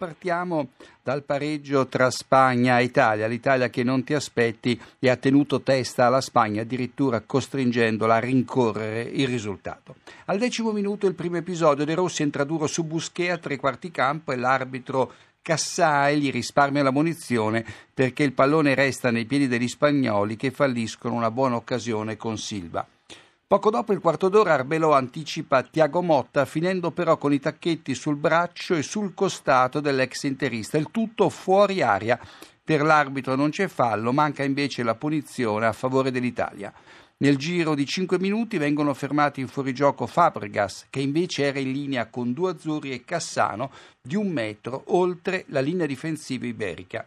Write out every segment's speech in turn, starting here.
Partiamo dal pareggio tra Spagna e Italia, l'Italia che non ti aspetti e ha tenuto testa alla Spagna, addirittura costringendola a rincorrere il risultato. Al decimo minuto il primo episodio De Rossi entra duro su Busquet a tre quarti campo e l'arbitro Cassai gli risparmia la munizione perché il pallone resta nei piedi degli spagnoli che falliscono una buona occasione con Silva. Poco dopo il quarto d'ora Arbelò anticipa Tiago Motta finendo però con i tacchetti sul braccio e sul costato dell'ex interista, il tutto fuori aria. Per l'arbitro non c'è fallo, manca invece la punizione a favore dell'Italia. Nel giro di cinque minuti vengono fermati in fuorigioco Fabregas, che invece era in linea con due azzurri e Cassano di un metro oltre la linea difensiva iberica.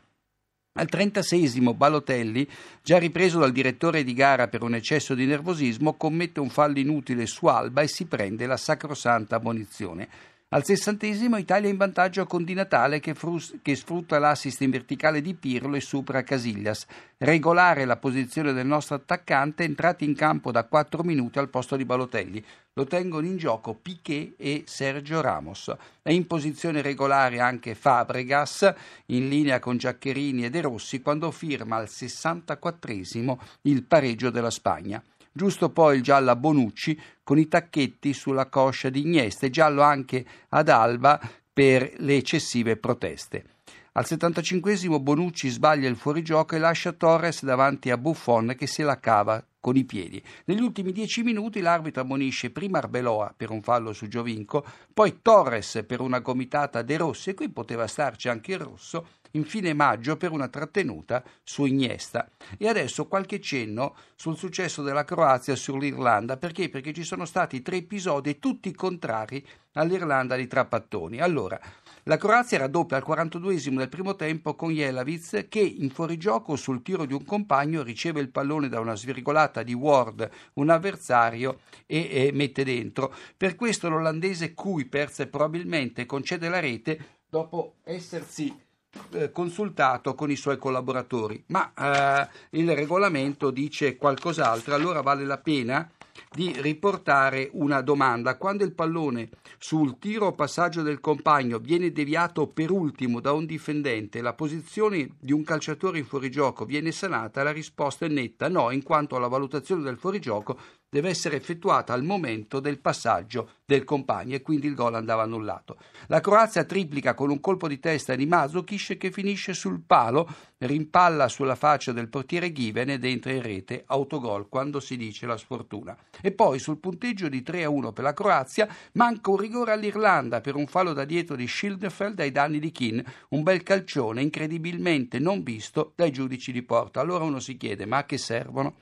Al 36esimo Balotelli, già ripreso dal direttore di gara per un eccesso di nervosismo, commette un fallo inutile su Alba e si prende la sacrosanta ammonizione. Al sessantesimo Italia in vantaggio con Di Natale che, frus- che, sfrutta l'assist in verticale di Pirlo e supera Casillas. Regolare la posizione del nostro attaccante entrati in campo da 4 minuti al posto di Balotelli. Lo tengono in gioco Piquet e Sergio Ramos. È in posizione regolare anche Fabregas, in linea con Giaccherini e De Rossi, quando firma al 64esimo il pareggio della Spagna giusto poi il giallo a Bonucci con i tacchetti sulla coscia di Iniesta e giallo anche ad Alba per le eccessive proteste. Al 75 Bonucci sbaglia il fuorigioco e lascia Torres davanti a Buffon che se la cava con i piedi. Negli ultimi dieci minuti l'arbitro ammonisce prima Arbeloa per un fallo su Giovinco, poi Torres per una gomitata De Rossi e qui poteva starci anche il rosso, infine Maggio per una trattenuta su Iniesta. E adesso qualche cenno sul successo della Croazia sull'Irlanda, perché? Perché ci sono stati tre episodi tutti contrari all'Irlanda di Trappattoni. Allora, la Croazia raddoppia al 42esimo del primo tempo con Jelavic che in fuorigioco sul tiro di un compagno riceve il pallone da una svirgolata di Ward, un avversario, e, e mette dentro. Per questo l'olandese Kuipers probabilmente concede la rete dopo essersi eh, consultato con i suoi collaboratori, ma eh, il regolamento dice qualcos'altro, allora vale la pena di riportare una domanda. Quando il pallone sul tiro o passaggio del compagno viene deviato per ultimo da un difendente, la posizione di un calciatore in fuorigioco viene sanata, la risposta è netta no, in quanto la valutazione del fuorigioco deve essere effettuata al momento del passaggio del compagno e quindi il gol andava annullato. La Croazia triplica con un colpo di testa di Mazokis che finisce sul palo, rimpalla sulla faccia del portiere Given ed entra in rete, autogol quando si dice la sfortuna. E poi sul punteggio di 3 a 1 per la Croazia manca un rigore all'Irlanda per un fallo da dietro di Schildefeld ai danni di Keane, un bel calcione incredibilmente non visto dai giudici di porta. Allora uno si chiede ma a che servono?